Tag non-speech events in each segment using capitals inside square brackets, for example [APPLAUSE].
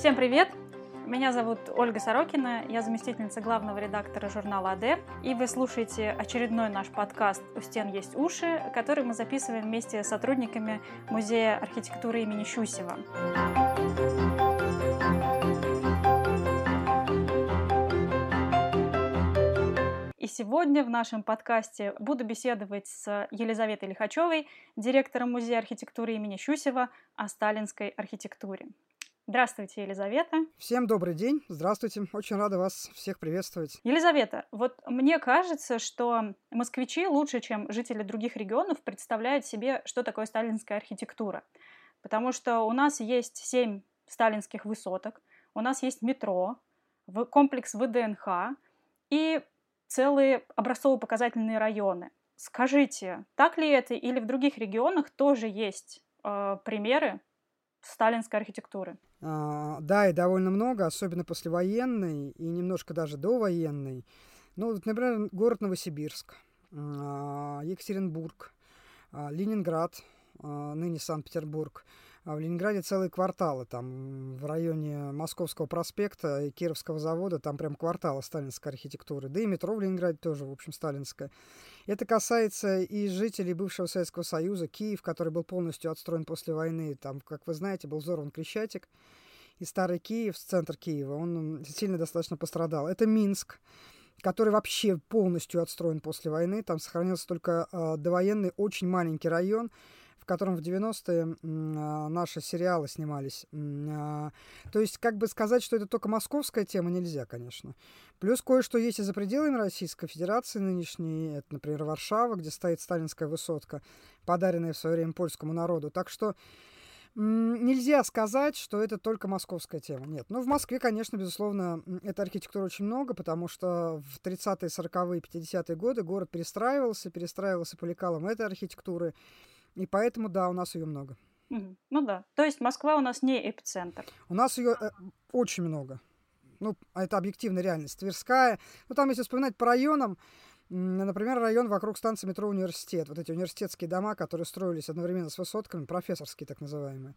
Всем привет! Меня зовут Ольга Сорокина, я заместительница главного редактора журнала АД, и вы слушаете очередной наш подкаст «У стен есть уши», который мы записываем вместе с сотрудниками Музея архитектуры имени Щусева. И сегодня в нашем подкасте буду беседовать с Елизаветой Лихачевой, директором Музея архитектуры имени Щусева, о сталинской архитектуре. Здравствуйте, Елизавета. Всем добрый день. Здравствуйте. Очень рада вас всех приветствовать. Елизавета, вот мне кажется, что москвичи лучше, чем жители других регионов, представляют себе, что такое сталинская архитектура. Потому что у нас есть семь сталинских высоток, у нас есть метро, комплекс ВДНХ и целые образцово-показательные районы. Скажите, так ли это или в других регионах тоже есть э, примеры сталинской архитектуры? А, да, и довольно много, особенно послевоенной и немножко даже довоенной. Ну, вот, например, город Новосибирск, а, Екатеринбург, а, Ленинград, а, ныне Санкт-Петербург. А в Ленинграде целые кварталы, там в районе Московского проспекта и Кировского завода, там прям кварталы сталинской архитектуры. Да и метро в Ленинграде тоже, в общем, сталинское. Это касается и жителей бывшего Советского Союза, Киев, который был полностью отстроен после войны. Там, как вы знаете, был взорван Крещатик. И старый Киев, центр Киева, он сильно достаточно пострадал. Это Минск который вообще полностью отстроен после войны. Там сохранился только э, довоенный очень маленький район, в котором в 90-е а, наши сериалы снимались. А, то есть, как бы сказать, что это только московская тема, нельзя, конечно. Плюс кое-что есть и за пределами Российской Федерации нынешней. Это, например, Варшава, где стоит сталинская высотка, подаренная в свое время польскому народу. Так что Нельзя сказать, что это только московская тема. Нет. Но ну, в Москве, конечно, безусловно, этой архитектуры очень много, потому что в 30-е, 40-е, 50-е годы город перестраивался, перестраивался по лекалам этой архитектуры. И поэтому, да, у нас ее много. Ну да. То есть Москва у нас не эпицентр. У нас ее э, очень много. Ну, это объективная реальность. Тверская. Ну, там, если вспоминать по районам, например, район вокруг станции метро Университет. Вот эти университетские дома, которые строились одновременно с высотками, профессорские так называемые.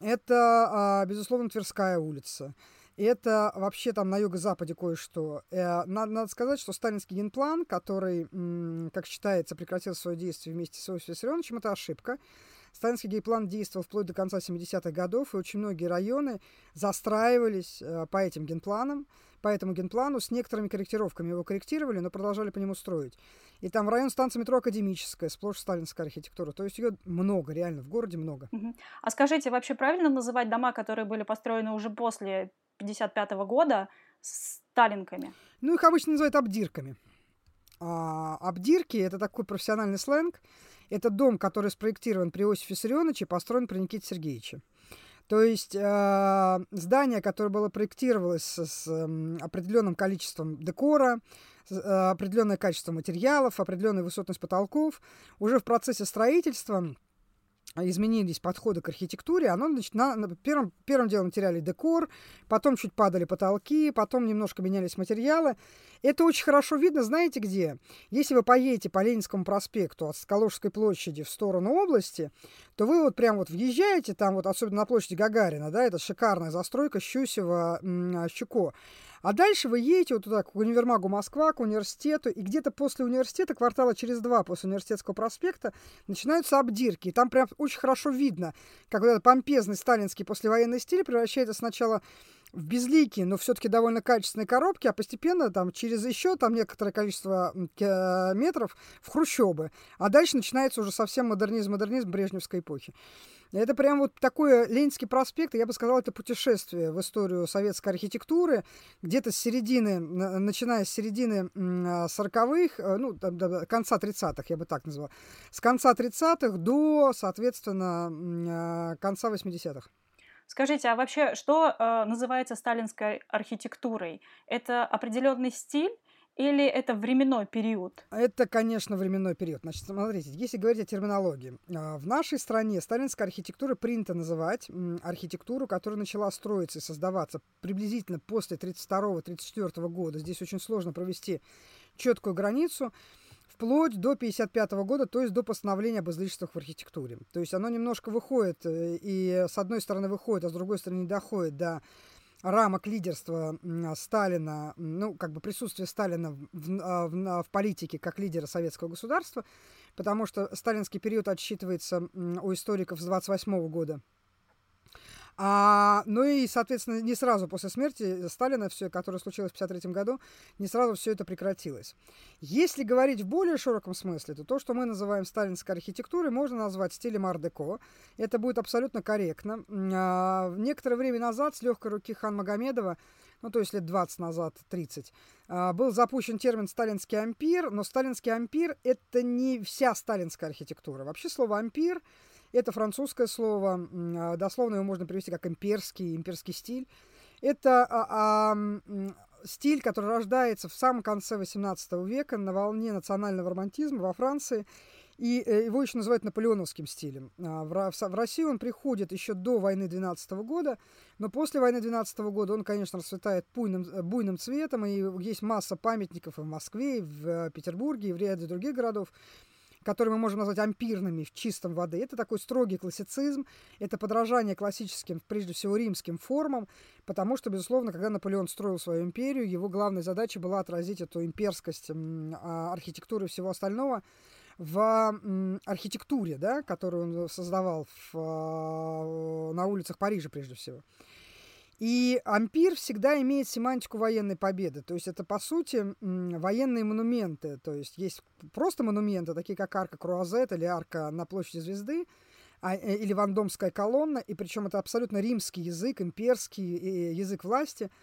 Это, а, безусловно, Тверская улица. Это вообще там на юго-западе кое-что. Э, надо, надо сказать, что сталинский генплан, который, как считается, прекратил свое действие вместе с Иосифом Виссарионовичем, это ошибка. Сталинский генплан действовал вплоть до конца 70-х годов, и очень многие районы застраивались э, по этим генпланам, по этому генплану с некоторыми корректировками. Его корректировали, но продолжали по нему строить. И там район станции метро Академическая, сплошь сталинская архитектура. То есть ее много, реально, в городе много. А скажите, вообще правильно называть дома, которые были построены уже после 55 -го года сталинками? Ну, их обычно называют обдирками. А, обдирки – это такой профессиональный сленг. Это дом, который спроектирован при Иосифе Виссарионовиче и построен при Никите Сергеевиче. То есть э, здание, которое было проектировалось с, с определенным количеством декора, с, э, определенное качество материалов, определенная высотность потолков, уже в процессе строительства изменились подходы к архитектуре, оно, значит, на, на, первым, первым делом теряли декор, потом чуть падали потолки, потом немножко менялись материалы. Это очень хорошо видно, знаете где? Если вы поедете по Ленинскому проспекту от Скаложской площади в сторону области, то вы вот прям вот въезжаете, там вот особенно на площади Гагарина, да, это шикарная застройка Щусева-Щуко. А дальше вы едете вот туда, к универмагу Москва, к университету, и где-то после университета, квартала через два после университетского проспекта, начинаются обдирки. И там прям очень хорошо видно, как вот этот помпезный сталинский послевоенный стиль превращается сначала в безликие, но все-таки довольно качественные коробки, а постепенно там через еще там некоторое количество метров в хрущобы. А дальше начинается уже совсем модернизм, модернизм Брежневской эпохи. Это прям вот такой Ленинский проспект, я бы сказал, это путешествие в историю советской архитектуры, где-то с середины, начиная с середины 40-х, э, ну, конца 30-х, я бы так назвал, с конца 30-х до, соответственно, а, конца 80-х. Скажите, а вообще что э, называется сталинской архитектурой? Это определенный стиль или это временной период? Это, конечно, временной период. Значит, смотрите, если говорить о терминологии. А, в нашей стране сталинская архитектура принято называть архитектуру, которая начала строиться и создаваться приблизительно после 1932-1934 года. Здесь очень сложно провести четкую границу вплоть до 1955 года, то есть до постановления об излишествах в архитектуре. То есть оно немножко выходит, э, и с одной стороны выходит, а с другой стороны не доходит до рамок лидерства Сталина, ну, как бы присутствия Сталина в, а, в, в, в политике как лидера советского государства, потому что сталинский период отсчитывается у историков с 28 года а, ну и, соответственно, не сразу после смерти Сталина, все, которое случилось в 1953 году, не сразу все это прекратилось. Если говорить в более широком смысле, то то, что мы называем сталинской архитектурой, можно назвать стилем ар-деко. Это будет абсолютно корректно. А, некоторое время назад с легкой руки Хан Магомедова ну, то есть лет 20 назад, 30, а, был запущен термин «сталинский ампир», но сталинский ампир – это не вся сталинская архитектура. Вообще слово «ампир» Это французское слово, а, дословно его можно привести как имперский, имперский стиль. Это а, а, стиль, который рождается в самом конце XVIII века на волне национального романтизма во Франции. И э, его еще называют наполеоновским стилем. А, в Россию он приходит еще до войны 12 года, но после войны 12 года он, конечно, расцветает буйным, э, буйным цветом, и есть масса памятников и в Москве, и в э, Петербурге, и в ряде других городов, которые мы можем назвать ампирными в чистом воды. Это такой строгий классицизм, это подражание классическим, прежде всего, римским формам, потому что, безусловно, когда Наполеон строил свою империю, его главной задачей была отразить эту имперскость а, архитектуры и всего остального в архитектуре, да, которую он создавал в, а, на улицах Парижа, прежде всего. И ампир всегда имеет семантику военной победы. То есть это, по сути, военные монументы. То есть есть просто монументы, такие как арка Круазет или арка на площади Звезды, а, э, или Вандомская колонна. И причем это абсолютно римский язык, имперский язык власти –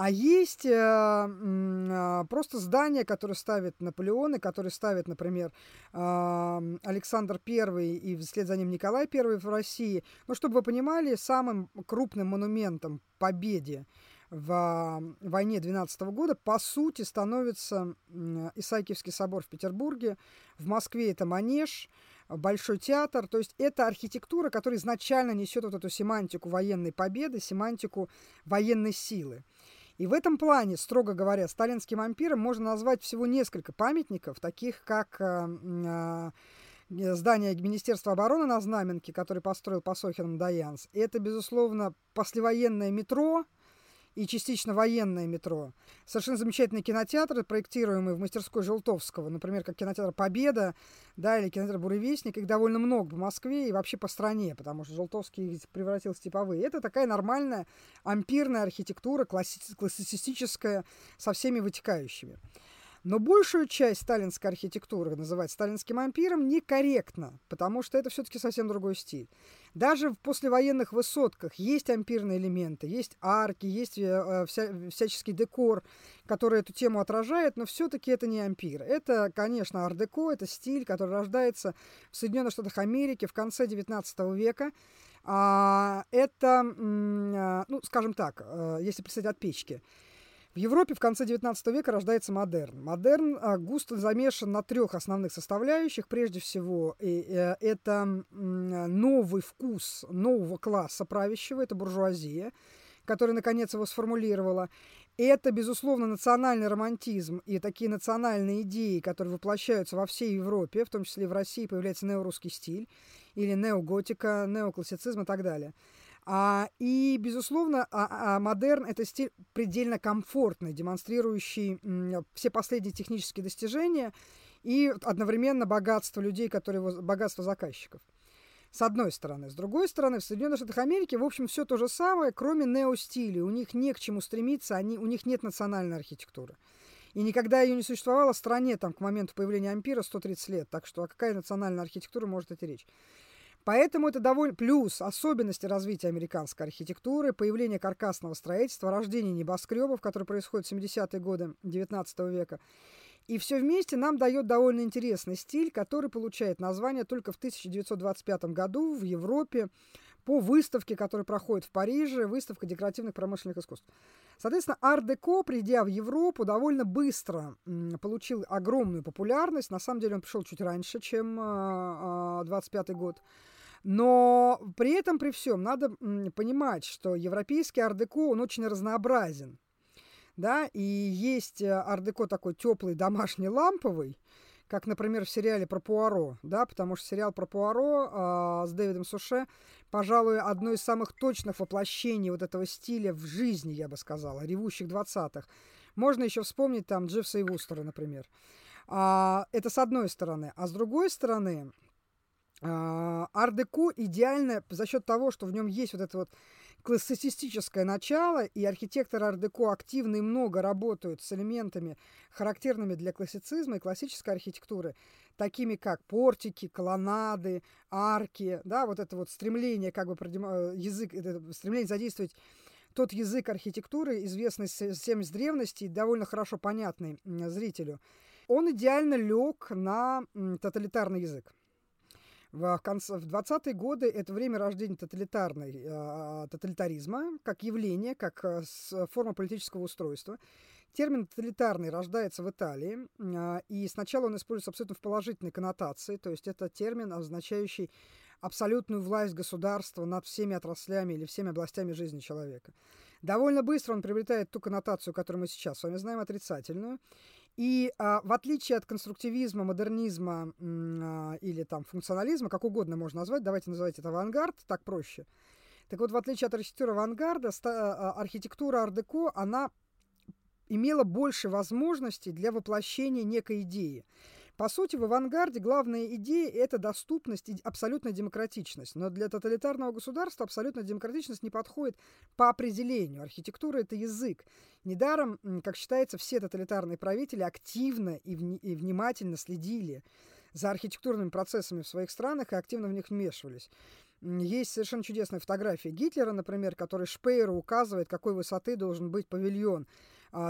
а есть э, э, просто здания, которые ставят Наполеон, и которые ставят, например, э, Александр I и вслед за ним Николай I в России. Ну, чтобы вы понимали, самым крупным монументом победе в войне 12 года, по сути, становится Исаакиевский собор в Петербурге, в Москве это Манеж, Большой театр. То есть это архитектура, которая изначально несет вот эту семантику военной победы, семантику военной силы. И в этом плане, строго говоря, сталинским ампиром можно назвать всего несколько памятников, таких как э, э, здание Министерства обороны на Знаменке, который построил Пасохин Даянс. Это, безусловно, послевоенное метро, и частично военное метро. Совершенно замечательные кинотеатры, проектируемые в мастерской Желтовского, например, как кинотеатр «Победа», да, или кинотеатр «Буревестник». Их довольно много в Москве и вообще по стране, потому что Желтовский превратился в типовые. Это такая нормальная ампирная архитектура, класси- классицистическая, со всеми вытекающими. Но большую часть сталинской архитектуры называть сталинским ампиром некорректно, потому что это все-таки совсем другой стиль. Даже в послевоенных высотках есть ампирные элементы, есть арки, есть э, э вся, всяческий декор, который эту тему отражает, но все-таки это не ампир. Это, конечно, ар-деко, это стиль, который рождается в Соединенных Штатах Америки в конце XIX века. А, это, а, ну, скажем так, э, если представить от печки, в Европе в конце XIX века рождается модерн. Модерн а, густо замешан на трех основных составляющих. Прежде всего, э, это новый вкус нового класса правящего, это буржуазия, которая, наконец, его сформулировала. Это, безусловно, национальный романтизм и такие национальные идеи, которые воплощаются во всей Европе, в том числе и в России появляется неорусский стиль или неоготика, неоклассицизм и так далее. А, и, безусловно, а, а модерн – это стиль предельно комфортный, демонстрирующий м, все последние технические достижения и одновременно богатство людей, которые богатство заказчиков. С одной стороны. С другой стороны, в Соединенных Штатах Америки, в общем, все то же самое, кроме неостиля. У них не к чему стремиться, они, у них нет национальной архитектуры. И никогда ее не существовало в стране там, к моменту появления ампира 130 лет. Так что о какая национальная архитектура может идти речь? Поэтому это довольно... Плюс особенности развития американской архитектуры, появление каркасного строительства, рождение небоскребов, которое происходит в 70-е годы 19 века. И все вместе нам дает довольно интересный стиль, который получает название только в 1925 году в Европе по выставке, которая проходит в Париже, выставка декоративных промышленных искусств. Соответственно, ар-деко, придя в Европу, довольно быстро получил огромную популярность. На самом деле он пришел чуть раньше, чем 25 год. Но при этом, при всем, надо понимать, что европейский ар-деко, он очень разнообразен. Да, и есть э, ар-деко такой теплый, домашний, ламповый, как, например, в сериале про Пуаро, да, потому что сериал про Пуаро э, с Дэвидом Суше, пожалуй, одно из самых точных воплощений вот этого стиля в жизни, я бы сказала, ревущих 20-х. Можно еще вспомнить там Дживса и Вустера, например. А, это с одной стороны. А с другой стороны, ар-деко идеально за счет того, что в нем есть вот это вот классицистическое начало, и архитекторы ар-деко активно и много работают с элементами, характерными для классицизма и классической архитектуры, такими как портики, колоннады, арки, да, вот это вот стремление, как бы, язык, стремление задействовать тот язык архитектуры, известный всем с древности и довольно хорошо понятный зрителю, он идеально лег на тоталитарный язык. В, конце, в 20-е годы это время рождения тоталитарной, э, тоталитаризма как явление, как э, форма политического устройства. Термин «тоталитарный» рождается в Италии, э, и сначала он используется абсолютно в положительной коннотации, то есть это термин, означающий абсолютную власть государства над всеми отраслями или всеми областями жизни человека. Довольно быстро он приобретает ту коннотацию, которую мы сейчас с вами знаем, отрицательную. И а, в отличие от конструктивизма, модернизма а, или там функционализма, как угодно можно назвать, давайте называть это авангард, так проще. Так вот, в отличие от архитектуры авангарда, ста, а, архитектура ар-деко, она имела больше возможностей для воплощения некой идеи. По сути, в авангарде главная идея – это доступность и абсолютная демократичность. Но для тоталитарного государства абсолютная демократичность не подходит по определению. Архитектура – это язык. Недаром, как считается, все тоталитарные правители активно и, вни- и внимательно следили за архитектурными процессами в своих странах и активно в них вмешивались. Есть совершенно чудесная фотография Гитлера, например, который Шпейеру указывает, какой высоты должен быть павильон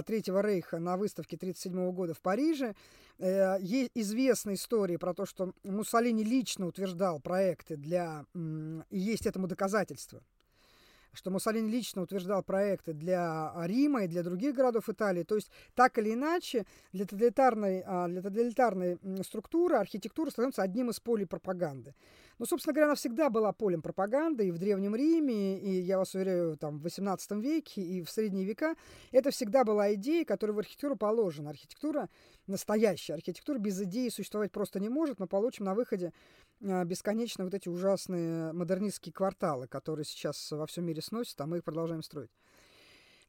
Третьего Рейха на выставке 1937 года в Париже. Э, есть известная история про то, что Муссолини лично утверждал проекты для... И есть этому доказательства что Муссолини лично утверждал проекты для Рима и для других городов Италии. То есть, так или иначе, для тоталитарной, а, для тоталитарной структуры архитектура становится одним из полей пропаганды. Но, собственно говоря, она всегда была полем пропаганды и в Древнем Риме, и, я вас уверяю, там, в XVIII веке, и в Средние века. Это всегда была идея, которая в архитектуру положена. Архитектура, настоящая архитектура без идеи существовать просто не может. Мы получим на выходе а, бесконечно вот эти ужасные модернистские кварталы, которые сейчас во всем мире сносят, а мы их продолжаем строить.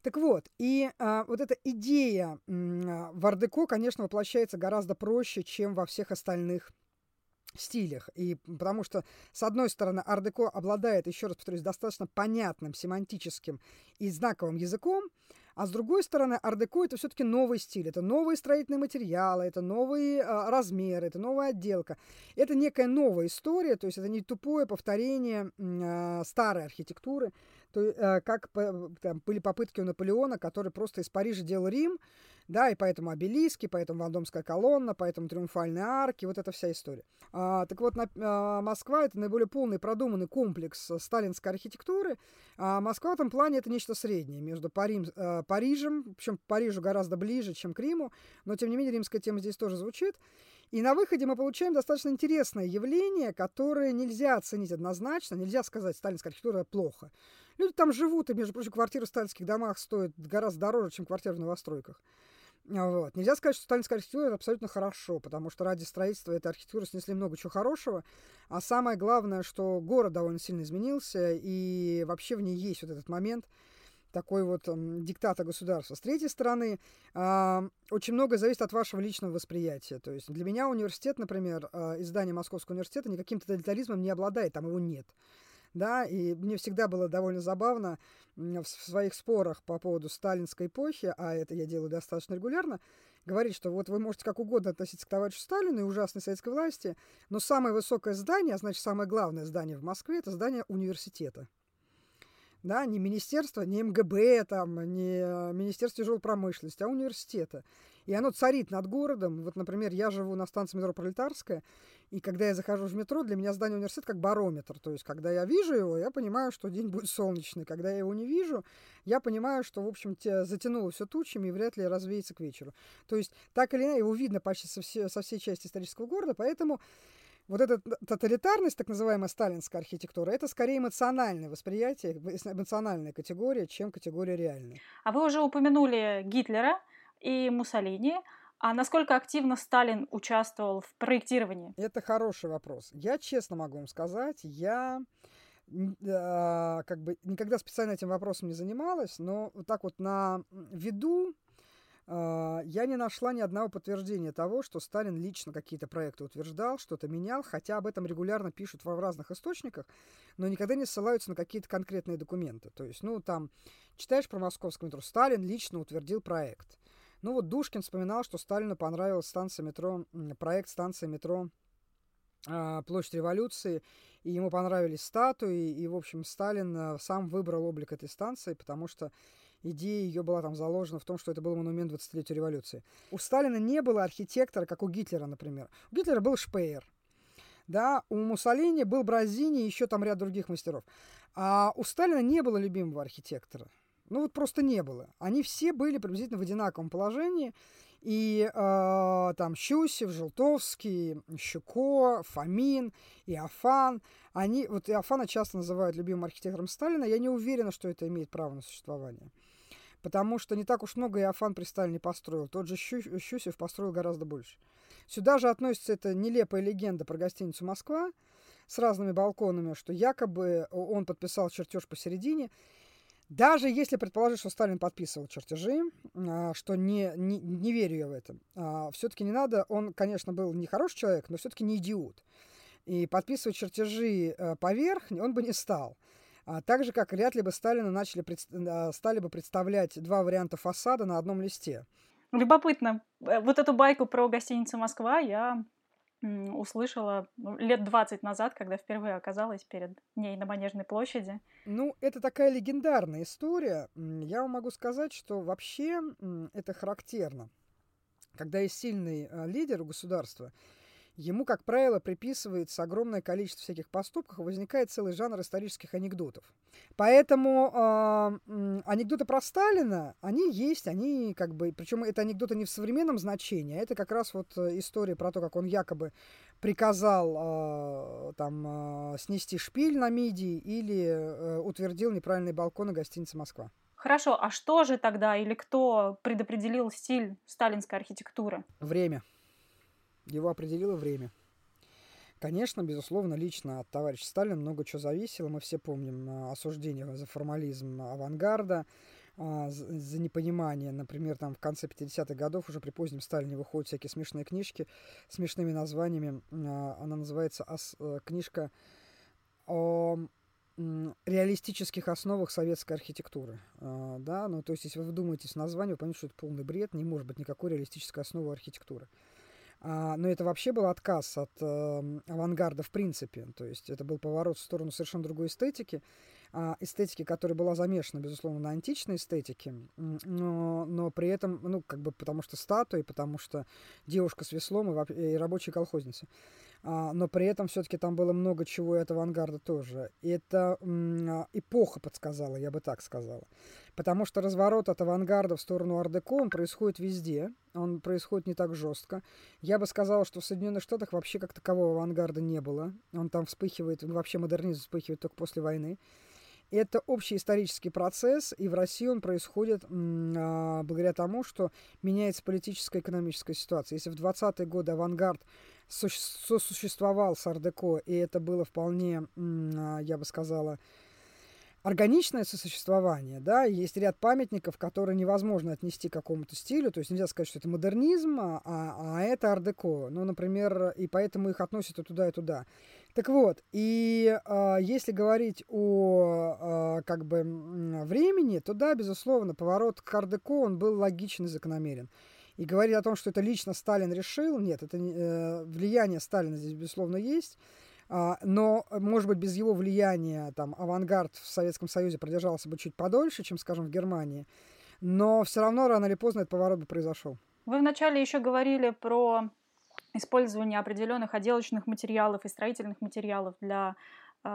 Так вот, и а, вот эта идея а, в Ардеко, конечно, воплощается гораздо проще, чем во всех остальных стилях. И потому что, с одной стороны, ардеко обладает, еще раз повторюсь, достаточно понятным семантическим и знаковым языком, а с другой стороны, ардеко это все-таки новый стиль, это новые строительные материалы, это новые э, размеры, это новая отделка. Это некая новая история, то есть это не тупое повторение э, старой архитектуры, то, э, как там, были попытки у Наполеона, который просто из Парижа делал Рим, да, и поэтому обелиски, поэтому Вандомская колонна, поэтому триумфальные арки, вот эта вся история. А, так вот, на, а, Москва — это наиболее полный продуманный комплекс сталинской архитектуры, а Москва в этом плане — это нечто среднее между Парим, а, Парижем, причем Парижу гораздо ближе, чем к Риму, но, тем не менее, римская тема здесь тоже звучит. И на выходе мы получаем достаточно интересное явление, которое нельзя оценить однозначно, нельзя сказать, сталинская архитектура плохо. Люди там живут, и, между прочим, квартиры в сталинских домах стоят гораздо дороже, чем квартиры в новостройках. Вот. Нельзя сказать, что сталинская архитектура это абсолютно хорошо, потому что ради строительства этой архитектуры снесли много чего хорошего. А самое главное, что город довольно сильно изменился, и вообще в ней есть вот этот момент такой вот э, диктата государства. С третьей стороны, э, очень многое зависит от вашего личного восприятия. То есть для меня университет, например, э, издание Московского университета никаким тоталитаризмом не обладает, там его нет да, и мне всегда было довольно забавно в своих спорах по поводу сталинской эпохи, а это я делаю достаточно регулярно, говорить, что вот вы можете как угодно относиться к товарищу Сталину и ужасной советской власти, но самое высокое здание, а значит, самое главное здание в Москве, это здание университета да, не министерство, не МГБ, там, не э, Министерство тяжелой промышленности, а университета. И оно царит над городом. Вот, например, я живу на станции метро Пролетарская, и когда я захожу в метро, для меня здание университета как барометр. То есть, когда я вижу его, я понимаю, что день будет солнечный. Когда я его не вижу, я понимаю, что, в общем, затянуло все тучами и вряд ли развеется к вечеру. То есть, так или иначе, его видно почти со, все, со всей части исторического города, поэтому вот эта тоталитарность, так называемая сталинская архитектура, это скорее эмоциональное восприятие, эмоциональная категория, чем категория реальная. А вы уже упомянули Гитлера и Муссолини. А насколько активно Сталин участвовал в проектировании? Это хороший вопрос. Я честно могу вам сказать, я э, как бы никогда специально этим вопросом не занималась, но вот так вот на виду э, я не нашла ни одного подтверждения того, что Сталин лично какие-то проекты утверждал, что-то менял, хотя об этом регулярно пишут в разных источниках, но никогда не ссылаются на какие-то конкретные документы. То есть, ну, там, читаешь про московское метро, Сталин лично утвердил проект. Ну вот Душкин вспоминал, что Сталину понравилась станция метро, проект станции метро а, Площадь революции, и ему понравились статуи, и, в общем, Сталин а, сам выбрал облик этой станции, потому что идея ее была там заложена в том, что это был монумент 20-летию революции. У Сталина не было архитектора, как у Гитлера, например. У Гитлера был Шпеер, да, у Муссолини был Бразини и еще там ряд других мастеров. А у Сталина не было любимого архитектора. Ну вот просто не было. Они все были приблизительно в одинаковом положении. И э, там Щусев, Желтовский, Щуко, Фомин, Иофан. Они, вот Иофана часто называют любимым архитектором Сталина. Я не уверена, что это имеет право на существование. Потому что не так уж много Иофан при Сталине построил. Тот же Щу, Щусев построил гораздо больше. Сюда же относится эта нелепая легенда про гостиницу «Москва» с разными балконами, что якобы он подписал чертеж посередине. Даже если предположить, что Сталин подписывал чертежи, а, что не, не, не верю я в это, а, все-таки не надо, он, конечно, был не хороший человек, но все-таки не идиот. И подписывать чертежи э, поверх он бы не стал. А так же, как вряд ли бы Сталина начали, стали бы представлять два варианта фасада на одном листе. Любопытно. Э, вот эту байку про гостиницу «Москва» я услышала ну, лет 20 назад, когда впервые оказалась перед ней на Манежной площади. Ну, это такая легендарная история. Я вам могу сказать, что вообще это характерно. Когда есть сильный э, лидер государства, ему, как правило, приписывается огромное количество всяких поступков, возникает целый жанр исторических анекдотов. Поэтому э, анекдоты про Сталина, они есть, они как бы, причем это анекдоты не в современном значении, а это как раз вот э, история про то, как он якобы приказал э, там э, снести шпиль на мидии или э, утвердил неправильные балконы гостиницы Москва. Хорошо, а что же тогда или кто предопределил стиль сталинской архитектуры? Время. Его определило время. Конечно, безусловно, лично от товарища Сталина много чего зависело. Мы все помним а, осуждение за формализм авангарда, а, за непонимание. Например, там в конце 50-х годов, уже при позднем Сталине, выходят всякие смешные книжки с смешными названиями. А, она называется э, книжка о реалистических основах советской архитектуры. Да, ну, то есть, если вы вдумаетесь в название, вы поймете, что это полный бред, не может быть никакой реалистической основы архитектуры. А, но это вообще был отказ от э, авангарда в принципе. То есть это был поворот в сторону совершенно другой эстетики. А, эстетики, которая была замешана, безусловно, на античной эстетике, но, но при этом, ну, как бы потому что статуи, потому что девушка с веслом и, и рабочие колхозницы. А, но при этом все-таки там было много чего и от авангарда тоже. И это м, эпоха подсказала, я бы так сказала. Потому что разворот от авангарда в сторону ардеко, он происходит везде, он происходит не так жестко. Я бы сказала, что в Соединенных Штатах вообще как такового авангарда не было. Он там вспыхивает, вообще модернизм вспыхивает только после войны. Это общий исторический процесс, и в России он происходит а, благодаря тому, что меняется политическая и экономическая ситуация. Если в 20-е годы авангард сосуществовал с Ардеко, и это было вполне, а, я бы сказала, органичное сосуществование, да, есть ряд памятников, которые невозможно отнести к какому-то стилю, то есть нельзя сказать, что это модернизм, а, а это ар-деко, ну, например, и поэтому их относят и туда, и туда. Так вот, и э, если говорить о э, как бы времени, то да, безусловно, поворот к ар-деко, он был логичен и закономерен. И говорить о том, что это лично Сталин решил, нет, это э, влияние Сталина здесь, безусловно, есть. А, но, может быть, без его влияния там, авангард в Советском Союзе продержался бы чуть подольше, чем, скажем, в Германии. Но все равно рано или поздно этот поворот бы произошел. Вы вначале еще говорили про использование определенных отделочных материалов и строительных материалов для э,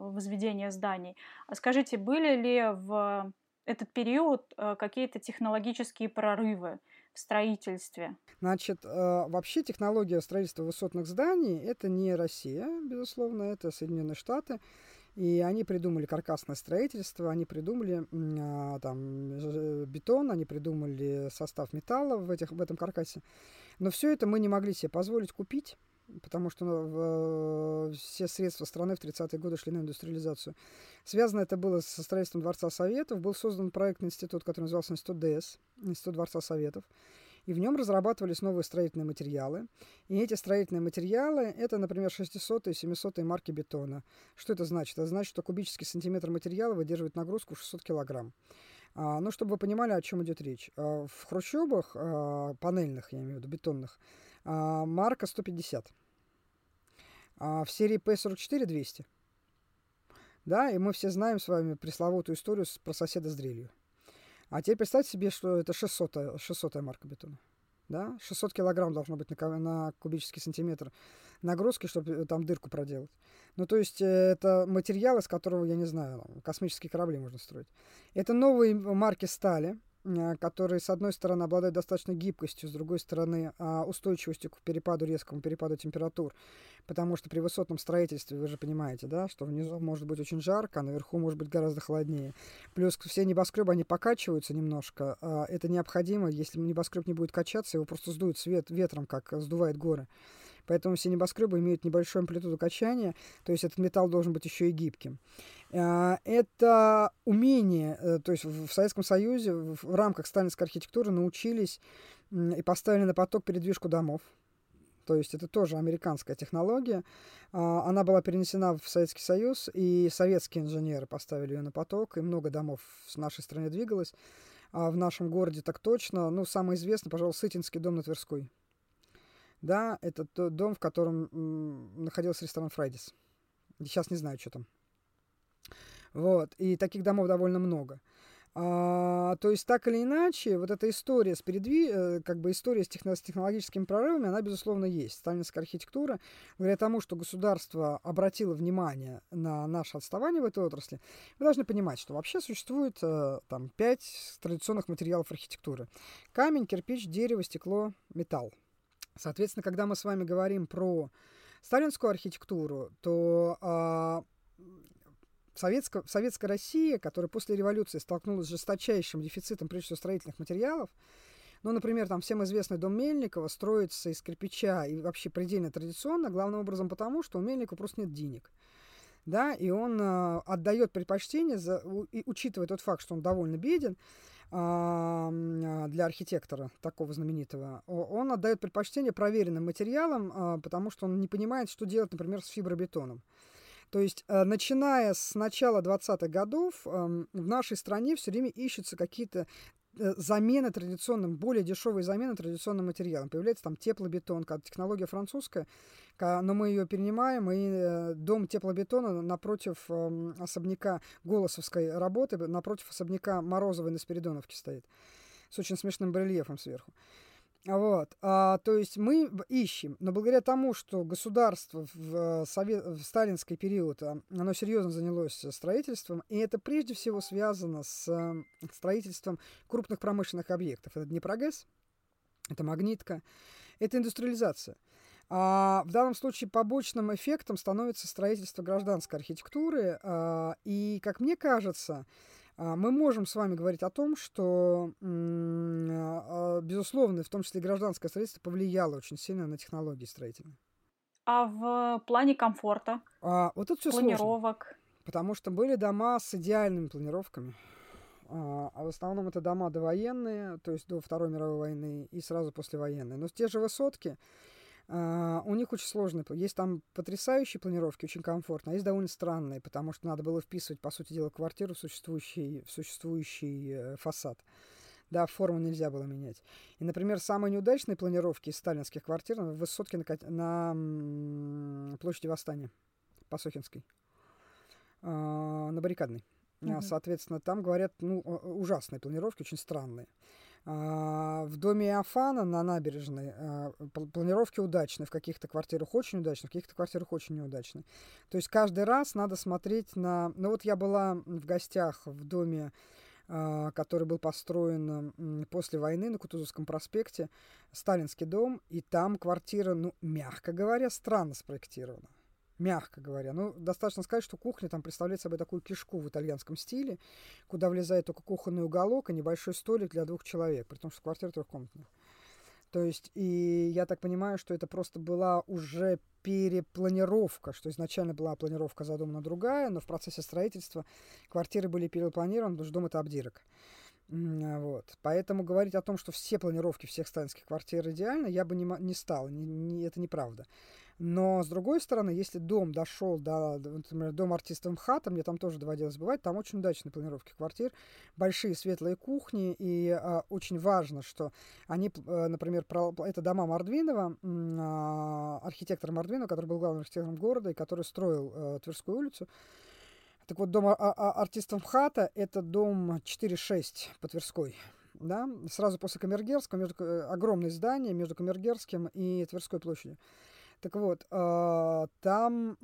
возведения зданий. Скажите, были ли в этот период э, какие-то технологические прорывы? Строительстве? Значит, э, вообще технология строительства высотных зданий – это не Россия, безусловно, это Соединенные Штаты. И они придумали каркасное строительство, они придумали а, там бетон, они придумали состав металла в, этих, в этом каркасе. Но все это мы не могли себе позволить купить, потому что ну, в, все средства страны в 30-е годы шли на индустриализацию. Связано это было со строительством Дворца Советов. Был создан проектный институт, который назывался Институт ДС, Институт Дворца Советов и в нем разрабатывались новые строительные материалы. И эти строительные материалы – это, например, 600 и 700 марки бетона. Что это значит? Это значит, что кубический сантиметр материала выдерживает нагрузку 600 килограмм. А, ну, чтобы вы понимали, о чем идет речь. А, в хрущобах, а, панельных, я имею в виду, бетонных, а, марка 150. А в серии P44 200. Да, и мы все знаем с вами пресловутую историю про соседа с дрелью. А теперь представьте себе, что это 600, 600 марка бетона. Да? 600 килограмм должно быть на, на кубический сантиметр нагрузки, чтобы э, там дырку проделать. Ну, то есть э, это материал, из которого, я не знаю, космические корабли можно строить. Это новые марки стали, Э, которые, с одной стороны, обладают достаточно гибкостью, с другой стороны, а, устойчивостью к перепаду, резкому перепаду температур. Потому что при высотном строительстве, вы же понимаете, да, что внизу может быть очень жарко, а наверху может быть гораздо холоднее. Плюс все небоскребы, они покачиваются немножко. А, это необходимо, если небоскреб не будет качаться, его просто сдует свет ветром, как сдувает горы. Поэтому все небоскребы имеют небольшую амплитуду качания, то есть этот металл должен быть еще и гибким. А, это умение, э, то есть в Советском Союзе в рамках сталинской архитектуры научились и поставили на поток передвижку домов. То есть это тоже американская технология. А, она была перенесена в Советский Союз, и советские инженеры поставили ее на поток, и много домов в нашей стране двигалось. А в нашем городе так точно. Ну, самый известный, пожалуй, Сытинский дом на Тверской. Да, это тот дом, в котором находился ресторан Фрайдис. Сейчас не знаю, что там. Вот, и таких домов довольно много. А, то есть, так или иначе, вот эта история с передви... Э, как бы история с, техно... с технологическими прорывами, она, безусловно, есть. Сталинская архитектура, благодаря тому, что государство обратило внимание на наше отставание в этой отрасли, вы должны понимать, что вообще существует э, там пять традиционных материалов архитектуры. Камень, кирпич, дерево, стекло, металл. Соответственно, когда мы с вами говорим про сталинскую архитектуру, то э, советская, советская Россия, которая после революции столкнулась с жесточайшим дефицитом, прежде всего, строительных материалов, ну, например, там всем известный дом Мельникова строится из кирпича и вообще предельно традиционно, главным образом потому, что у Мельникова просто нет денег. Да, и он э, отдает предпочтение, за, у, и, учитывая тот факт, что он довольно беден, а, для архитектора такого знаменитого, он отдает предпочтение проверенным материалам, а, потому что он не понимает, что делать, например, с фибробетоном. То есть, э, начиная с начала 20-х годов, в нашей стране все время ищутся какие-то замена традиционным, более дешевой замены традиционным материалом. Появляется там теплобетон, технология французская, но мы ее перенимаем, и э, дом теплобетона напротив эм, особняка Голосовской работы, напротив особняка Морозовой на Спиридоновке стоит, с очень смешным барельефом сверху. Вот, а, то есть мы ищем, но благодаря тому, что государство в, совет, в сталинский период, а, оно серьезно занялось строительством, и это прежде всего связано с строительством крупных промышленных объектов. Это Днепрогэс, это Магнитка, это индустриализация. А в данном случае побочным эффектом становится строительство гражданской архитектуры, а, и, как мне кажется, мы можем с вами говорить о том, что, а, безусловно, в том числе и гражданское строительство повлияло очень сильно на технологии строительные. А в плане комфорта? А, вот тут все планировок. Сложно, потому что были дома с идеальными планировками. А, а в основном это дома довоенные, то есть до Второй мировой войны и сразу послевоенные. Но те же высотки, Uh, у них очень сложные. Есть там потрясающие планировки, очень комфортно, а есть довольно странные, потому что надо было вписывать, по сути дела, квартиру в существующий, в существующий э, фасад. Да, форму нельзя было менять. И, например, самые неудачные планировки из сталинских квартир в высотке на, на площади Восстания, Посохинской, uh, на Баррикадной. Mm-hmm. Соответственно, там говорят, ну, ужасные планировки, очень странные. А, в доме Афана на набережной а, планировки удачные, в каких-то квартирах очень удачные, в каких-то квартирах очень неудачные. То есть каждый раз надо смотреть на... Ну вот я была в гостях в доме, а, который был построен после войны на Кутузовском проспекте, сталинский дом, и там квартира, ну, мягко говоря, странно спроектирована. Мягко говоря. Ну, достаточно сказать, что кухня там представляет собой такую кишку в итальянском стиле, куда влезает только кухонный уголок и небольшой столик для двух человек, при том, что квартира трехкомнатная. То есть, и я так понимаю, что это просто была уже перепланировка, что изначально была планировка задумана другая, но в процессе строительства квартиры были перепланированы, потому что дом это обдирок. Вот. Поэтому говорить о том, что все планировки всех сталинских квартир идеальны, я бы не, не стал. Не, не, это неправда. Но, с другой стороны, если дом дошел до, например, дом артиста МХАТа, мне там тоже доводилось бывать, там очень удачные планировки квартир, большие светлые кухни, и а, очень важно, что они, а, например, про, это дома Мордвинова, а, архитектора Мордвинова, который был главным архитектором города и который строил а, Тверскую улицу, так вот, дом а, а, артиста МХАТа – это дом 4-6 по Тверской. Да? Сразу после Камергерского, между, э, огромное здание между Камергерским и Тверской площадью. Так вот, э, там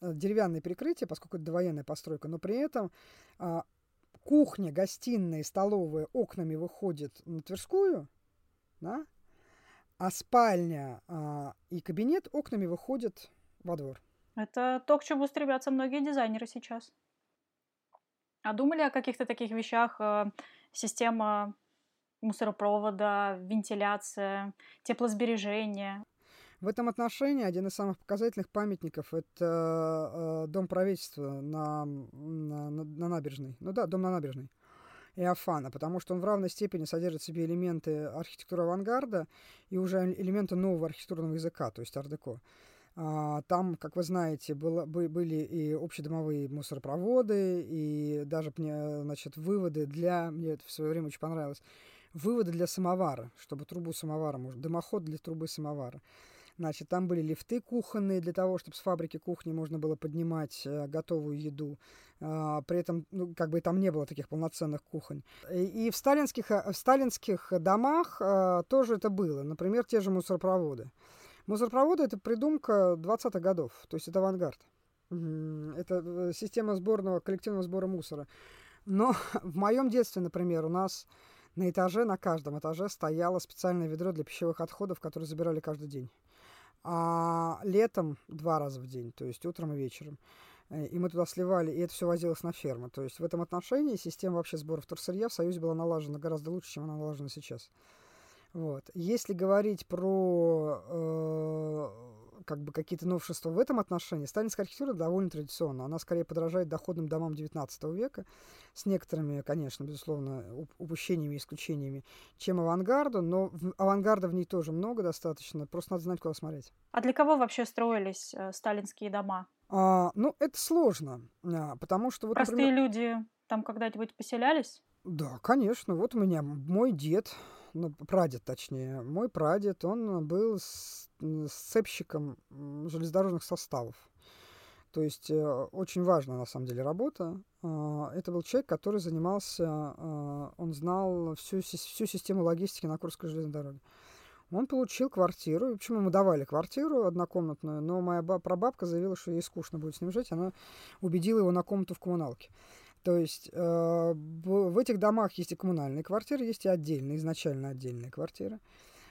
деревянное перекрытие, поскольку это довоенная постройка, но при этом э, кухня, гостиная, столовая окнами выходит на Тверскую, да? а спальня э, и кабинет окнами выходят во двор. Это то, к чему стремятся многие дизайнеры сейчас. А думали о каких-то таких вещах? Э, система мусоропровода, вентиляция, теплосбережение. В этом отношении один из самых показательных памятников это э, дом правительства на, на, на набережной. Ну да, дом на набережной. Иофана, потому что он в равной степени содержит в себе элементы архитектуры авангарда и уже элементы нового архитектурного языка, то есть ар-деко. А, там, как вы знаете, было, были и общедомовые мусоропроводы, и даже значит, выводы для... Мне это в свое время очень понравилось. Выводы для самовара, чтобы трубу самовара, дымоход для трубы самовара. Значит, там были лифты кухонные для того, чтобы с фабрики кухни можно было поднимать э, готовую еду. А, при этом, ну, как бы там не было таких полноценных кухонь. И, и в, сталинских, э, в сталинских домах а, тоже это было. Например, те же мусоропроводы. Мусоропроводы – это придумка 20-х годов, то есть это авангард. Это э, система сборного, коллективного сбора мусора. Но [LAUGHS] в моем детстве, например, у нас на этаже, на каждом этаже стояло специальное ведро для пищевых отходов, которые забирали каждый день а летом два раза в день, то есть утром и вечером. Э, и мы туда сливали, и это все возилось на ферму. То есть в этом отношении система вообще сбора вторсырья в Союзе была налажена гораздо лучше, чем она налажена сейчас. Вот. Если говорить про э, как бы какие-то новшества в этом отношении, сталинская архитектура довольно традиционна. Она скорее подражает доходным домам XIX века, с некоторыми, конечно, безусловно, упущениями и исключениями, чем авангарду, но авангарда в ней тоже много достаточно, просто надо знать, куда смотреть. А для кого вообще строились э, сталинские дома? А, ну, это сложно, а, потому что... Вот, Простые например... люди там когда-нибудь поселялись? Да, конечно. Вот у меня мой дед, ну, прадед точнее, мой прадед, он был сцепщиком железнодорожных составов. То есть э, очень важная на самом деле работа. Э, это был человек, который занимался, э, он знал всю, всю систему логистики на Курской железной дороге. Он получил квартиру, почему ему давали квартиру однокомнатную, но моя прабабка заявила, что ей скучно будет с ним жить, она убедила его на комнату в коммуналке. То есть э, в этих домах есть и коммунальные квартиры, есть и отдельные, изначально отдельные квартиры.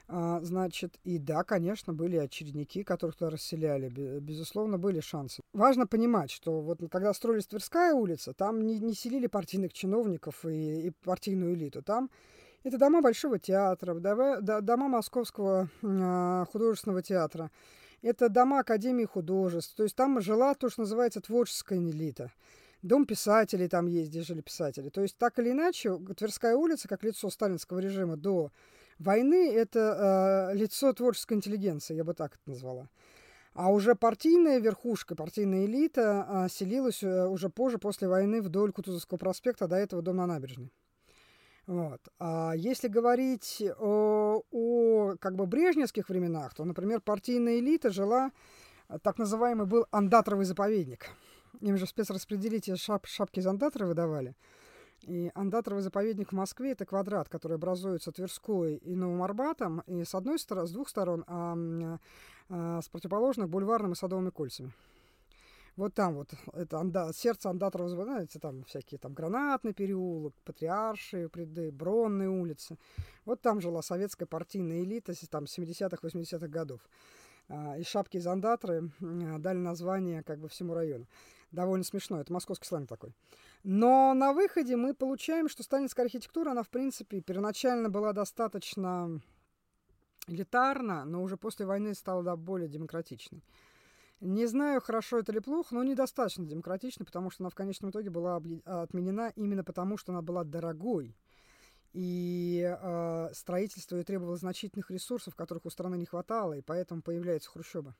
А, значит, и да, конечно, были очередники, которых туда расселяли. Безусловно, были шансы. Важно понимать, что вот когда строились Тверская улица, там не, не селили партийных чиновников и, и партийную элиту. Там это дома Большого театра, дома Московского э, художественного театра. Это дома Академии художеств. То есть там жила то, что называется творческая элита. Дом писателей там есть, где жили писатели. То есть, так или иначе, Тверская улица, как лицо сталинского режима до войны, это э, лицо творческой интеллигенции, я бы так это назвала. А уже партийная верхушка, партийная элита э, селилась э, уже позже, после войны, вдоль Кутузовского проспекта, до этого дом на набережной. Вот. А если говорить о, о как бы брежневских временах, то, например, партийная элита жила, э, так называемый был андатровый заповедник – им же спецраспределители шап, шапки из андатора выдавали. И андатровый заповедник в Москве – это квадрат, который образуется Тверской и Новым Арбатом, и с одной стороны, с двух сторон, а, а с противоположных – бульварным и садовыми кольцами. Вот там вот, это анда, сердце андатора, знаете, там всякие там Гранатный переулок, Патриаршие, Преды, Бронные улицы. Вот там жила советская партийная элита там 70-х, 80-х годов. А, и шапки из андатры дали название как бы всему району. Довольно смешно, это московский сленг такой. Но на выходе мы получаем, что сталинская архитектура, она, в принципе, первоначально была достаточно элитарна, но уже после войны стала да, более демократичной. Не знаю, хорошо это или плохо, но недостаточно демократичной, потому что она в конечном итоге была отменена именно потому, что она была дорогой. И э, строительство ее требовало значительных ресурсов, которых у страны не хватало, и поэтому появляется хрущоба.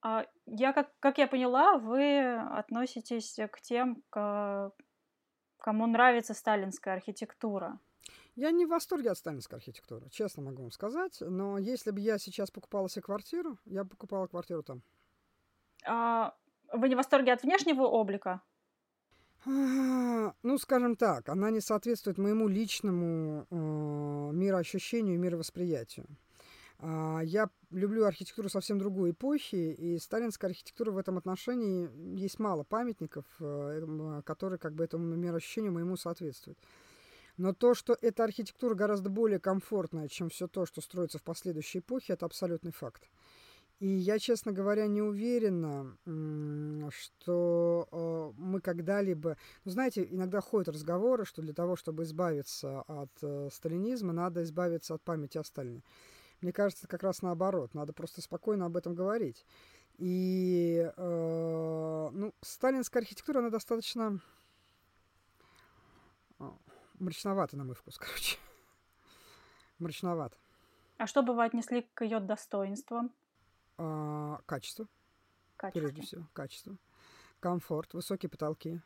А я, как, как я поняла, вы относитесь к тем, к, кому нравится сталинская архитектура. Я не в восторге от сталинской архитектуры, честно могу вам сказать. Но если бы я сейчас покупала себе квартиру, я бы покупала квартиру там. А, вы не в восторге от внешнего облика? Ну, скажем так, она не соответствует моему личному э, мироощущению и мировосприятию. А, я люблю архитектуру совсем другой эпохи, и сталинская архитектура в этом отношении есть мало памятников, э, которые как бы этому мироощущению моему соответствуют. Но то, что эта архитектура гораздо более комфортная, чем все то, что строится в последующей эпохе, это абсолютный факт. И я, честно говоря, не уверена, что э, мы когда-либо... Ну, знаете, иногда ходят разговоры, что для того, чтобы избавиться от э, сталинизма, надо избавиться от памяти о Сталине. Мне кажется, как раз наоборот. Надо просто спокойно об этом говорить. И, э, ну, сталинская архитектура, она достаточно мрачновата, на мой вкус, [LAUGHS] короче. Мрачновато. А что бы вы отнесли к ее достоинствам? А, качество. Качество. Прежде всего, качество. Комфорт, высокие потолки.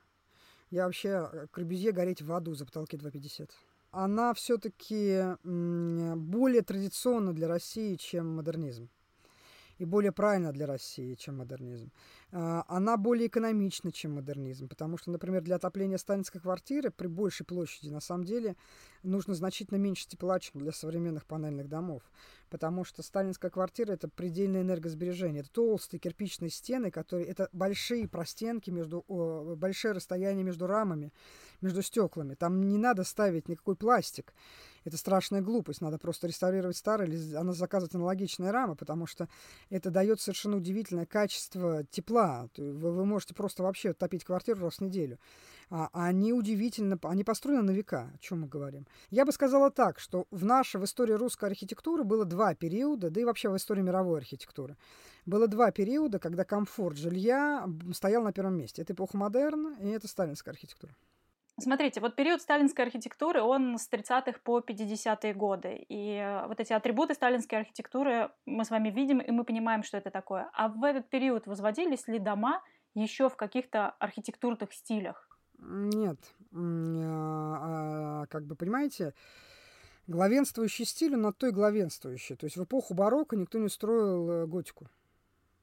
Я вообще э, к Корбюзье гореть в аду за потолки 2,50. Она все-таки более традиционна для России, чем модернизм и более правильно для России, чем модернизм. А, она более экономична, чем модернизм, потому что, например, для отопления сталинской квартиры при большей площади, на самом деле, нужно значительно меньше тепла, чем для современных панельных домов, потому что сталинская квартира – это предельное энергосбережение, это толстые кирпичные стены, которые, это большие простенки, между, большое расстояние между рамами, между стеклами, там не надо ставить никакой пластик, это страшная глупость. Надо просто реставрировать старые или она заказывать аналогичные рамы, потому что это дает совершенно удивительное качество тепла. Вы, вы можете просто вообще топить квартиру раз в неделю. А, они удивительно, они построены на века, о чем мы говорим. Я бы сказала так, что в нашей, в истории русской архитектуры было два периода, да и вообще в истории мировой архитектуры. Было два периода, когда комфорт жилья стоял на первом месте. Это эпоха модерна и это сталинская архитектура. Смотрите, вот период сталинской архитектуры, он с 30-х по 50-е годы. И э, вот эти атрибуты сталинской архитектуры мы с вами видим, и мы понимаем, что это такое. А в этот период возводились ли дома еще в каких-то архитектурных стилях? Нет. А, а, как бы, понимаете, главенствующий стиль, он на той главенствующий. То есть в эпоху барокко никто не строил э, готику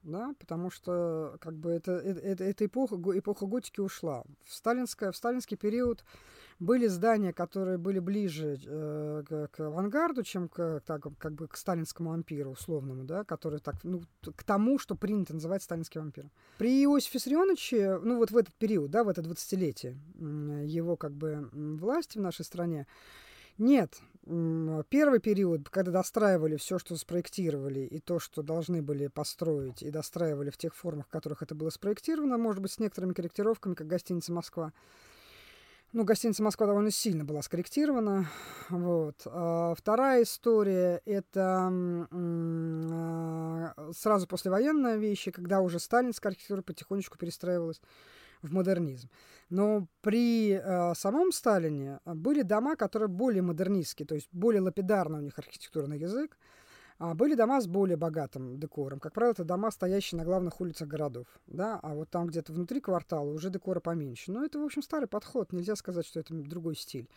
да, потому что как бы это, это, это, эта эпоха, эпоха готики ушла. В, сталинское, в сталинский период были здания, которые были ближе э, к, к авангарду, чем к, так, как бы к сталинскому ампиру условному, да, который так, ну, к тому, что принято называть сталинским ампиром. При Иосифе Сарионовиче, ну вот в этот период, да, в это 20-летие его как бы власти в нашей стране, нет, первый период, когда достраивали все, что спроектировали, и то, что должны были построить, и достраивали в тех формах, в которых это было спроектировано, может быть, с некоторыми корректировками, как гостиница «Москва». Ну, гостиница «Москва» довольно сильно была скорректирована. Вот. А вторая история – это а, сразу послевоенные вещи, когда уже сталинская архитектура потихонечку перестраивалась в модернизм. Но при э, самом Сталине были дома, которые более модернистские, то есть более лапидарный у них архитектурный язык, а были дома с более богатым декором. Как правило, это дома, стоящие на главных улицах городов. Да? А вот там где-то внутри квартала уже декора поменьше. Но это, в общем, старый подход. Нельзя сказать, что это другой стиль.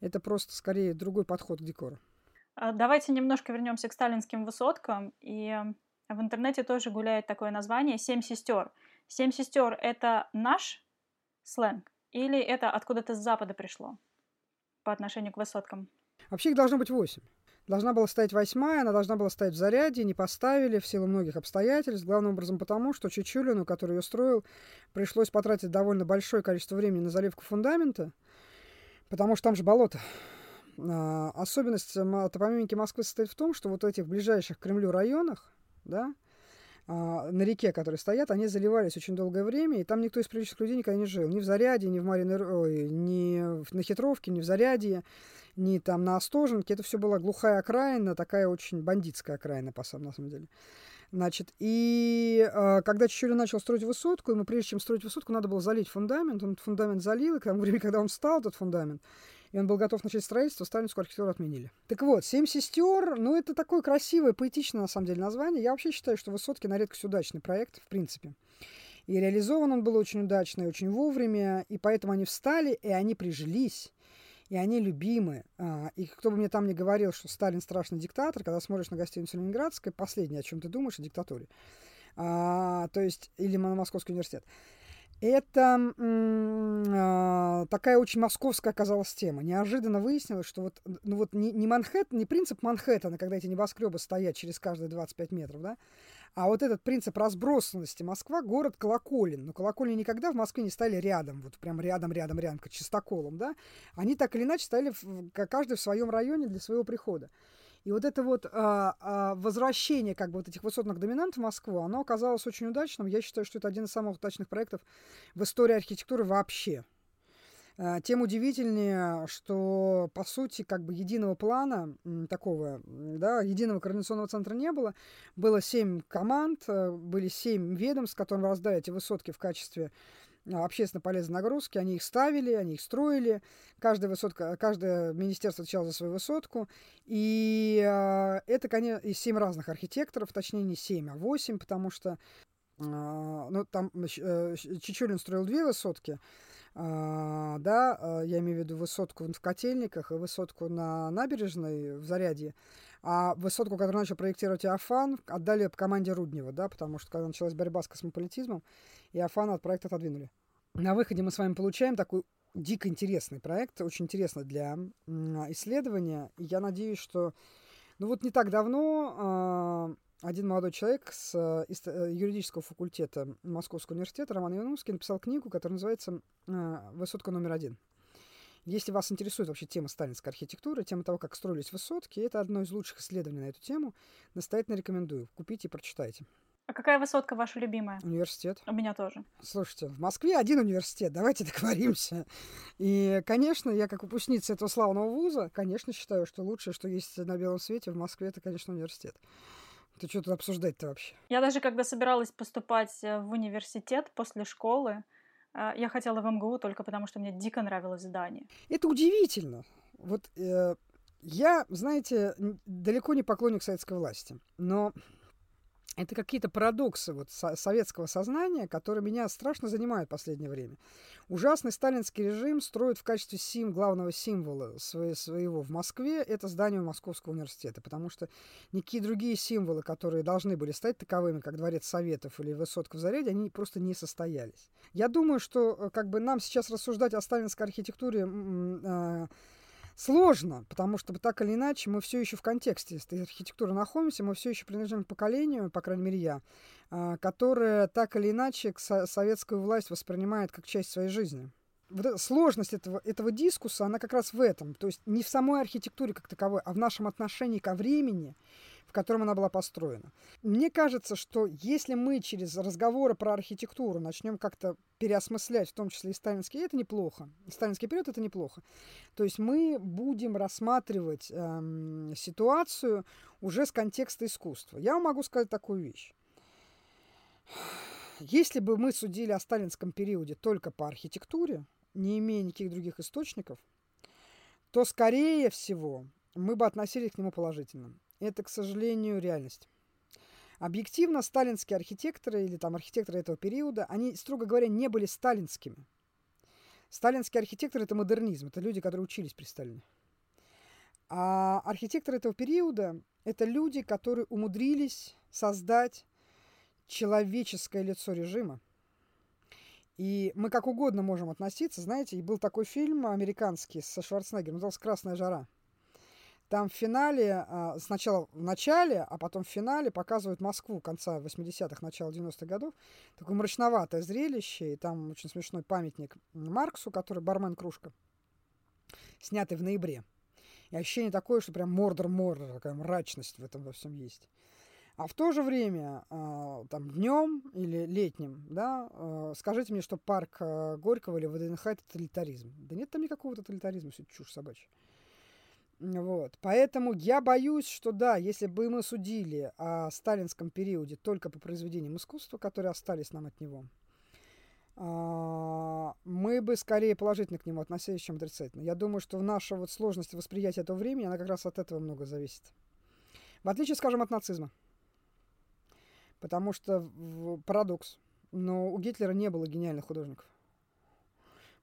Это просто, скорее, другой подход к декору. А давайте немножко вернемся к сталинским высоткам. И в интернете тоже гуляет такое название «Семь сестер». Семь сестер — это наш сленг или это откуда-то с запада пришло по отношению к высоткам? Вообще их должно быть восемь. Должна была стоять восьмая, она должна была стоять в заряде, не поставили в силу многих обстоятельств. Главным образом потому, что Чичулину, который ее строил, пришлось потратить довольно большое количество времени на заливку фундамента, потому что там же болото. А, особенность топонимики Москвы состоит в том, что вот в этих ближайших к Кремлю районах, да, на реке, которые стоят, они заливались очень долгое время, и там никто из приличных людей никогда не жил. Ни в Заряде, ни в Мариной, ой, ни на Хитровке, ни в Зарядье, ни там на Остоженке. Это все была глухая окраина, такая очень бандитская окраина, по на самом деле. Значит, и э, когда Чичулин начал строить высотку, ему прежде чем строить высотку, надо было залить фундамент. Он фундамент залил, и к тому времени, когда он встал, этот фундамент, и он был готов начать строительство, сталинскую архитектуру отменили. Так вот, «Семь сестер», ну, это такое красивое, поэтичное, на самом деле, название. Я вообще считаю, что «Высотки» на редкость удачный проект, в принципе. И реализован он был очень удачно и очень вовремя, и поэтому они встали, и они прижились и они любимы. А, и кто бы мне там не говорил, что Сталин страшный диктатор, когда смотришь на гостиницу Ленинградской, последнее, о чем ты думаешь, о диктатуре. А, то есть, или на Московский университет. Это а, такая очень московская оказалась тема. Неожиданно выяснилось, что вот, ну вот не, не Манхэттен, не принцип Манхэттена, когда эти небоскребы стоят через каждые 25 метров, да, а вот этот принцип разбросанности Москва – город колоколен. Но колокольни никогда в Москве не стали рядом, вот прям рядом, рядом, рядом, как чистоколом, да? Они так или иначе стали в, каждый в своем районе для своего прихода. И вот это вот а, а, возвращение как бы вот этих высотных доминантов в Москву, оно оказалось очень удачным. Я считаю, что это один из самых удачных проектов в истории архитектуры вообще. Э, тем удивительнее, что, по сути, как бы единого плана такого, да, единого координационного центра не было. Было семь команд, э, были семь ведомств, которым раздали эти высотки в качестве общественно полезной нагрузки. Они их ставили, они их строили. Каждая высотка, каждое министерство отвечало за свою высотку. И э, это, конечно, и семь разных архитекторов, точнее не семь, а восемь, потому что э, ну, там э, Чичулин строил две высотки, да, я имею в виду высотку в Котельниках и высотку на набережной в Зарядье, а высотку, которую начал проектировать Иофан, отдали команде Руднева, да, потому что когда началась борьба с космополитизмом, Иофана от проекта отодвинули. На выходе мы с вами получаем такой дико интересный проект, очень интересный для исследования. Я надеюсь, что ну вот не так давно один молодой человек с э, э, юридического факультета Московского университета, Роман Ивановский, написал книгу, которая называется э, «Высотка номер один». Если вас интересует вообще тема сталинской архитектуры, тема того, как строились высотки, это одно из лучших исследований на эту тему. Настоятельно рекомендую. Купите и прочитайте. А какая высотка ваша любимая? Университет. У меня тоже. Слушайте, в Москве один университет, давайте [LAUGHS] договоримся. И, конечно, я как выпускница этого славного вуза, конечно, считаю, что лучшее, что есть на белом свете в Москве, это, конечно, университет. Ты что тут обсуждать-то вообще? Я даже когда собиралась поступать э, в университет после школы, я хотела в МГУ только потому, что мне дико нравилось здание. Это удивительно. Вот э, я, знаете, далеко не поклонник советской власти, но это какие-то парадоксы вот советского сознания, которые меня страшно занимают в последнее время. Ужасный сталинский режим строит в качестве сим, главного символа своего, в Москве это здание Московского университета, потому что никакие другие символы, которые должны были стать таковыми, как Дворец Советов или Высотка в Заряде, они просто не состоялись. Я думаю, что э, как бы нам сейчас рассуждать о сталинской архитектуре э, Сложно, потому что так или иначе мы все еще в контексте этой архитектуры находимся, мы все еще принадлежим к поколению, по крайней мере я, а, которое так или иначе советскую власть воспринимает как часть своей жизни вот эта сложность этого, этого дискуса, она как раз в этом. То есть не в самой архитектуре как таковой, а в нашем отношении ко времени, в котором она была построена. Мне кажется, что если мы через разговоры про архитектуру начнем как-то переосмыслять, в том числе и сталинский, это неплохо. Сталинский период это неплохо. То есть мы будем рассматривать эм, ситуацию уже с контекста искусства. Я могу сказать такую вещь. Если бы мы судили о сталинском периоде только по архитектуре, не имея никаких других источников, то, скорее всего, мы бы относились к нему положительно. Это, к сожалению, реальность. Объективно, сталинские архитекторы или там архитекторы этого периода, они, строго говоря, не были сталинскими. Сталинские архитекторы – это модернизм, это люди, которые учились при Сталине. А архитекторы этого периода – это люди, которые умудрились создать человеческое лицо режима – и мы как угодно можем относиться, знаете, и был такой фильм американский со Шварценеггером, назывался «Красная жара». Там в финале, а, сначала в начале, а потом в финале показывают Москву конца 80-х, начала 90-х годов. Такое мрачноватое зрелище, и там очень смешной памятник Марксу, который бармен-кружка, снятый в ноябре. И ощущение такое, что прям мордор-мордор, такая мрачность в этом во всем есть. А в то же время, э, там, днем или летним, да, э, скажите мне, что парк Горького или ВДНХ это тоталитаризм. Да нет там никакого тоталитаризма, все чушь собачья. Вот. Поэтому я боюсь, что да, если бы мы судили о сталинском периоде только по произведениям искусства, которые остались нам от него, а, мы бы скорее положительно к нему относились, чем отрицательно. Я думаю, что наша вот сложность восприятия этого времени, она как раз от этого много зависит. В отличие, скажем, от нацизма. Потому что парадокс. Но у Гитлера не было гениальных художников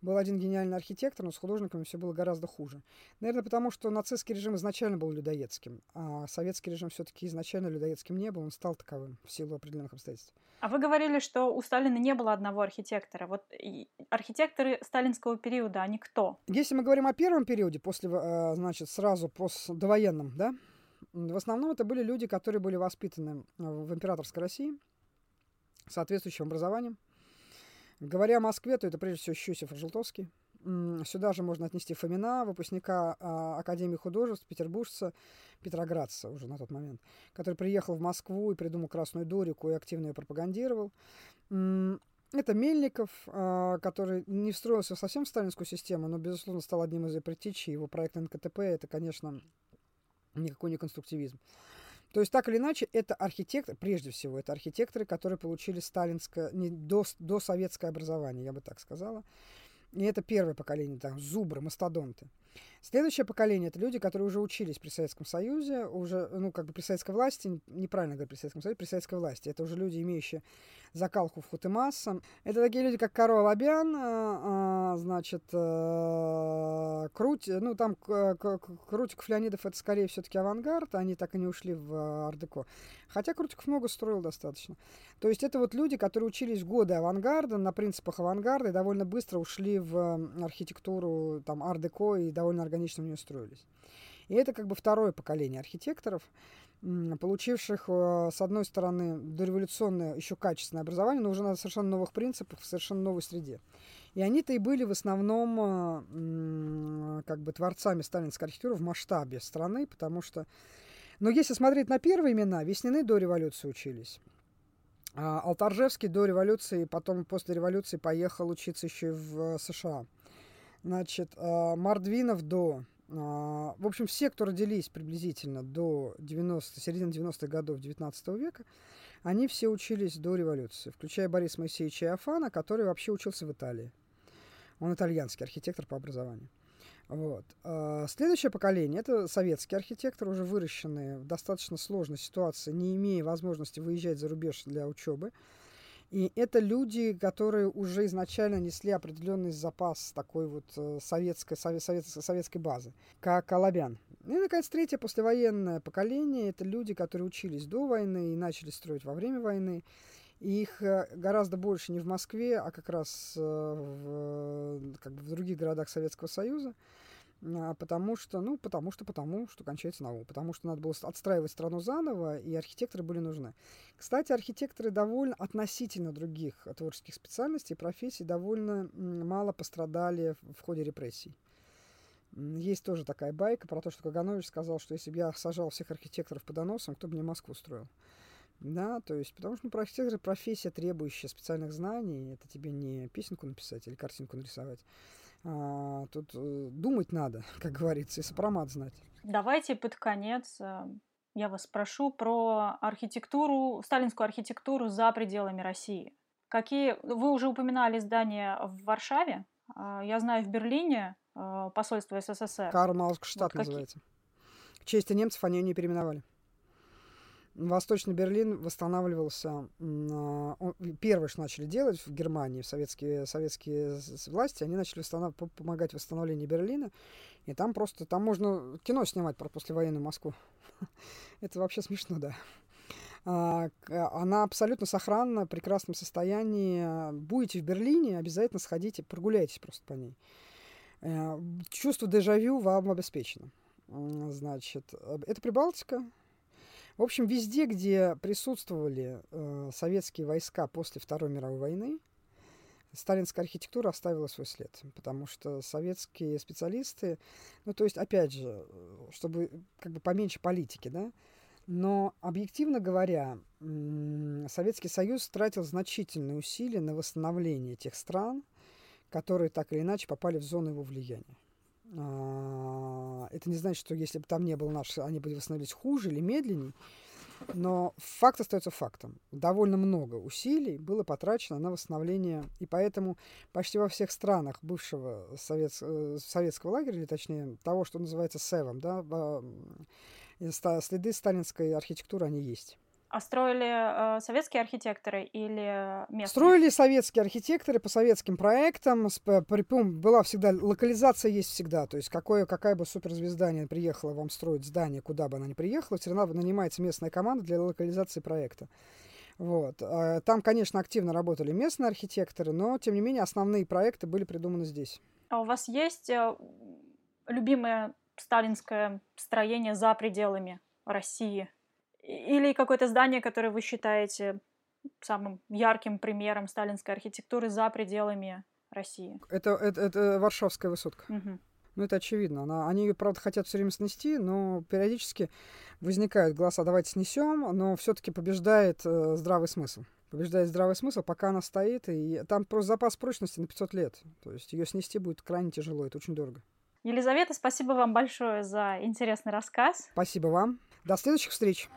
был один гениальный архитектор, но с художниками все было гораздо хуже. Наверное, потому что нацистский режим изначально был людоедским, а советский режим все-таки изначально людоедским не был, он стал таковым в силу определенных обстоятельств. А вы говорили, что у Сталина не было одного архитектора. Вот архитекторы сталинского периода, они кто? Если мы говорим о первом периоде, после, э, значит, сразу после довоенном, да, в основном это были люди, которые были воспитаны в императорской России, соответствующим образованием, Говоря о Москве, то это прежде всего Щусев и Желтовский. Сюда же можно отнести Фомина, выпускника а, Академии художеств, петербуржца, петроградца уже на тот момент, который приехал в Москву и придумал Красную Дорику и активно ее пропагандировал. Это Мельников, а, который не встроился совсем в сталинскую систему, но, безусловно, стал одним из ее предтечей. Его проект НКТП – это, конечно, никакой не конструктивизм. То есть, так или иначе, это архитекторы, прежде всего, это архитекторы, которые получили сталинское, не, до, до советское образование, я бы так сказала. И это первое поколение, там, зубры, мастодонты. Следующее поколение это люди, которые уже учились при Советском Союзе, уже, ну, как бы при советской власти, неправильно говорить при Советском Союзе, при советской власти. Это уже люди, имеющие закалку в масса. Это такие люди, как Каро Алабян, а, а, значит, а, Круть, ну, там Крутиков Леонидов, это скорее все-таки авангард, они так и не ушли в Ардеко. Хотя Крутиков много строил достаточно. То есть это вот люди, которые учились годы авангарда, на принципах авангарда, и довольно быстро ушли в архитектуру, там, ардеко и довольно органично в нее строились. И это как бы второе поколение архитекторов, получивших, э, с одной стороны, дореволюционное, еще качественное образование, но уже на совершенно новых принципах, в совершенно новой среде. И они-то и были в основном э, как бы творцами сталинской архитектуры в масштабе страны, потому что... Но если смотреть на первые имена, Веснины до революции учились. А Алтаржевский до революции, потом после революции поехал учиться еще в э, США. Значит, а, Мордвинов до... А, в общем, все, кто родились приблизительно до 90, середины 90-х годов 19 века, они все учились до революции, включая Бориса Моисеевича Иофана, который вообще учился в Италии. Он итальянский архитектор по образованию. Вот. А, следующее поколение – это советские архитекторы, уже выращенные в достаточно сложной ситуации, не имея возможности выезжать за рубеж для учебы. И это люди, которые уже изначально несли определенный запас такой вот э, советской, совет, советской базы, как Алабян. И, наконец, третье послевоенное поколение – это люди, которые учились до войны и начали строить во время войны. И их э, гораздо больше не в Москве, а как раз э, в, как бы в других городах Советского Союза. А, потому что, ну, потому что, потому что кончается наука, потому что надо было отстраивать страну заново, и архитекторы были нужны. Кстати, архитекторы довольно относительно других творческих специальностей, профессий довольно мало пострадали в ходе репрессий. Есть тоже такая байка про то, что Каганович сказал, что если бы я сажал всех архитекторов по доносам, кто бы мне Москву строил. Да, то есть, потому что ну, архитектор профессия, требующая специальных знаний. Это тебе не песенку написать или картинку нарисовать. А, тут э, думать надо, [LAUGHS] как говорится, и сопромат знать. Давайте под конец э, я вас спрошу про архитектуру, сталинскую архитектуру за пределами России. Какие... Вы уже упоминали здания в Варшаве. А, я знаю, в Берлине э, посольство СССР. Карл Малскштадт вот называется. Какие... В честь немцев они ее не переименовали. Восточный Берлин восстанавливался. Первое, что начали делать в Германии, советские, советские власти, они начали восстанов... помогать в восстановлению Берлина. И там просто, там можно кино снимать про послевоенную Москву. [LAUGHS] Это вообще смешно, да. А, она абсолютно сохранна, в прекрасном состоянии. Будете в Берлине, обязательно сходите, прогуляйтесь просто по ней. Э, чувство дежавю вам обеспечено. Значит, э, это Прибалтика, в общем, везде, где присутствовали э, советские войска после Второй мировой войны, сталинская архитектура оставила свой след, потому что советские специалисты, ну, то есть, опять же, чтобы как бы поменьше политики, да, Но, объективно говоря, Советский Союз тратил значительные усилия на восстановление тех стран, которые так или иначе попали в зону его влияния. А, это не значит, что если бы там не был наш, они бы восстановились хуже или медленнее. Но факт остается фактом. Довольно много усилий было потрачено на восстановление, и поэтому почти во всех странах бывшего совет, э, советского лагеря, или точнее того, что называется СЭВом, да, следы сталинской архитектуры, они есть. А строили э, советские архитекторы или местные? Строили советские архитекторы по советским проектам. Была всегда локализация есть всегда. То есть какое, какая бы суперзвезда не приехала вам строить здание, куда бы она ни приехала, все равно нанимается местная команда для локализации проекта. Вот. А, там, конечно, активно работали местные архитекторы, но, тем не менее, основные проекты были придуманы здесь. А у вас есть э, любимое сталинское строение за пределами России? Или какое-то здание, которое вы считаете самым ярким примером сталинской архитектуры за пределами России? Это, это, это Варшавская высотка. Угу. Ну, это очевидно. Она, они ее, правда, хотят все время снести, но периодически возникают голоса, давайте снесем, но все-таки побеждает э, здравый смысл. Побеждает здравый смысл, пока она стоит, и там просто запас прочности на 500 лет. То есть ее снести будет крайне тяжело, это очень дорого. Елизавета, спасибо вам большое за интересный рассказ. Спасибо вам. До следующих встреч.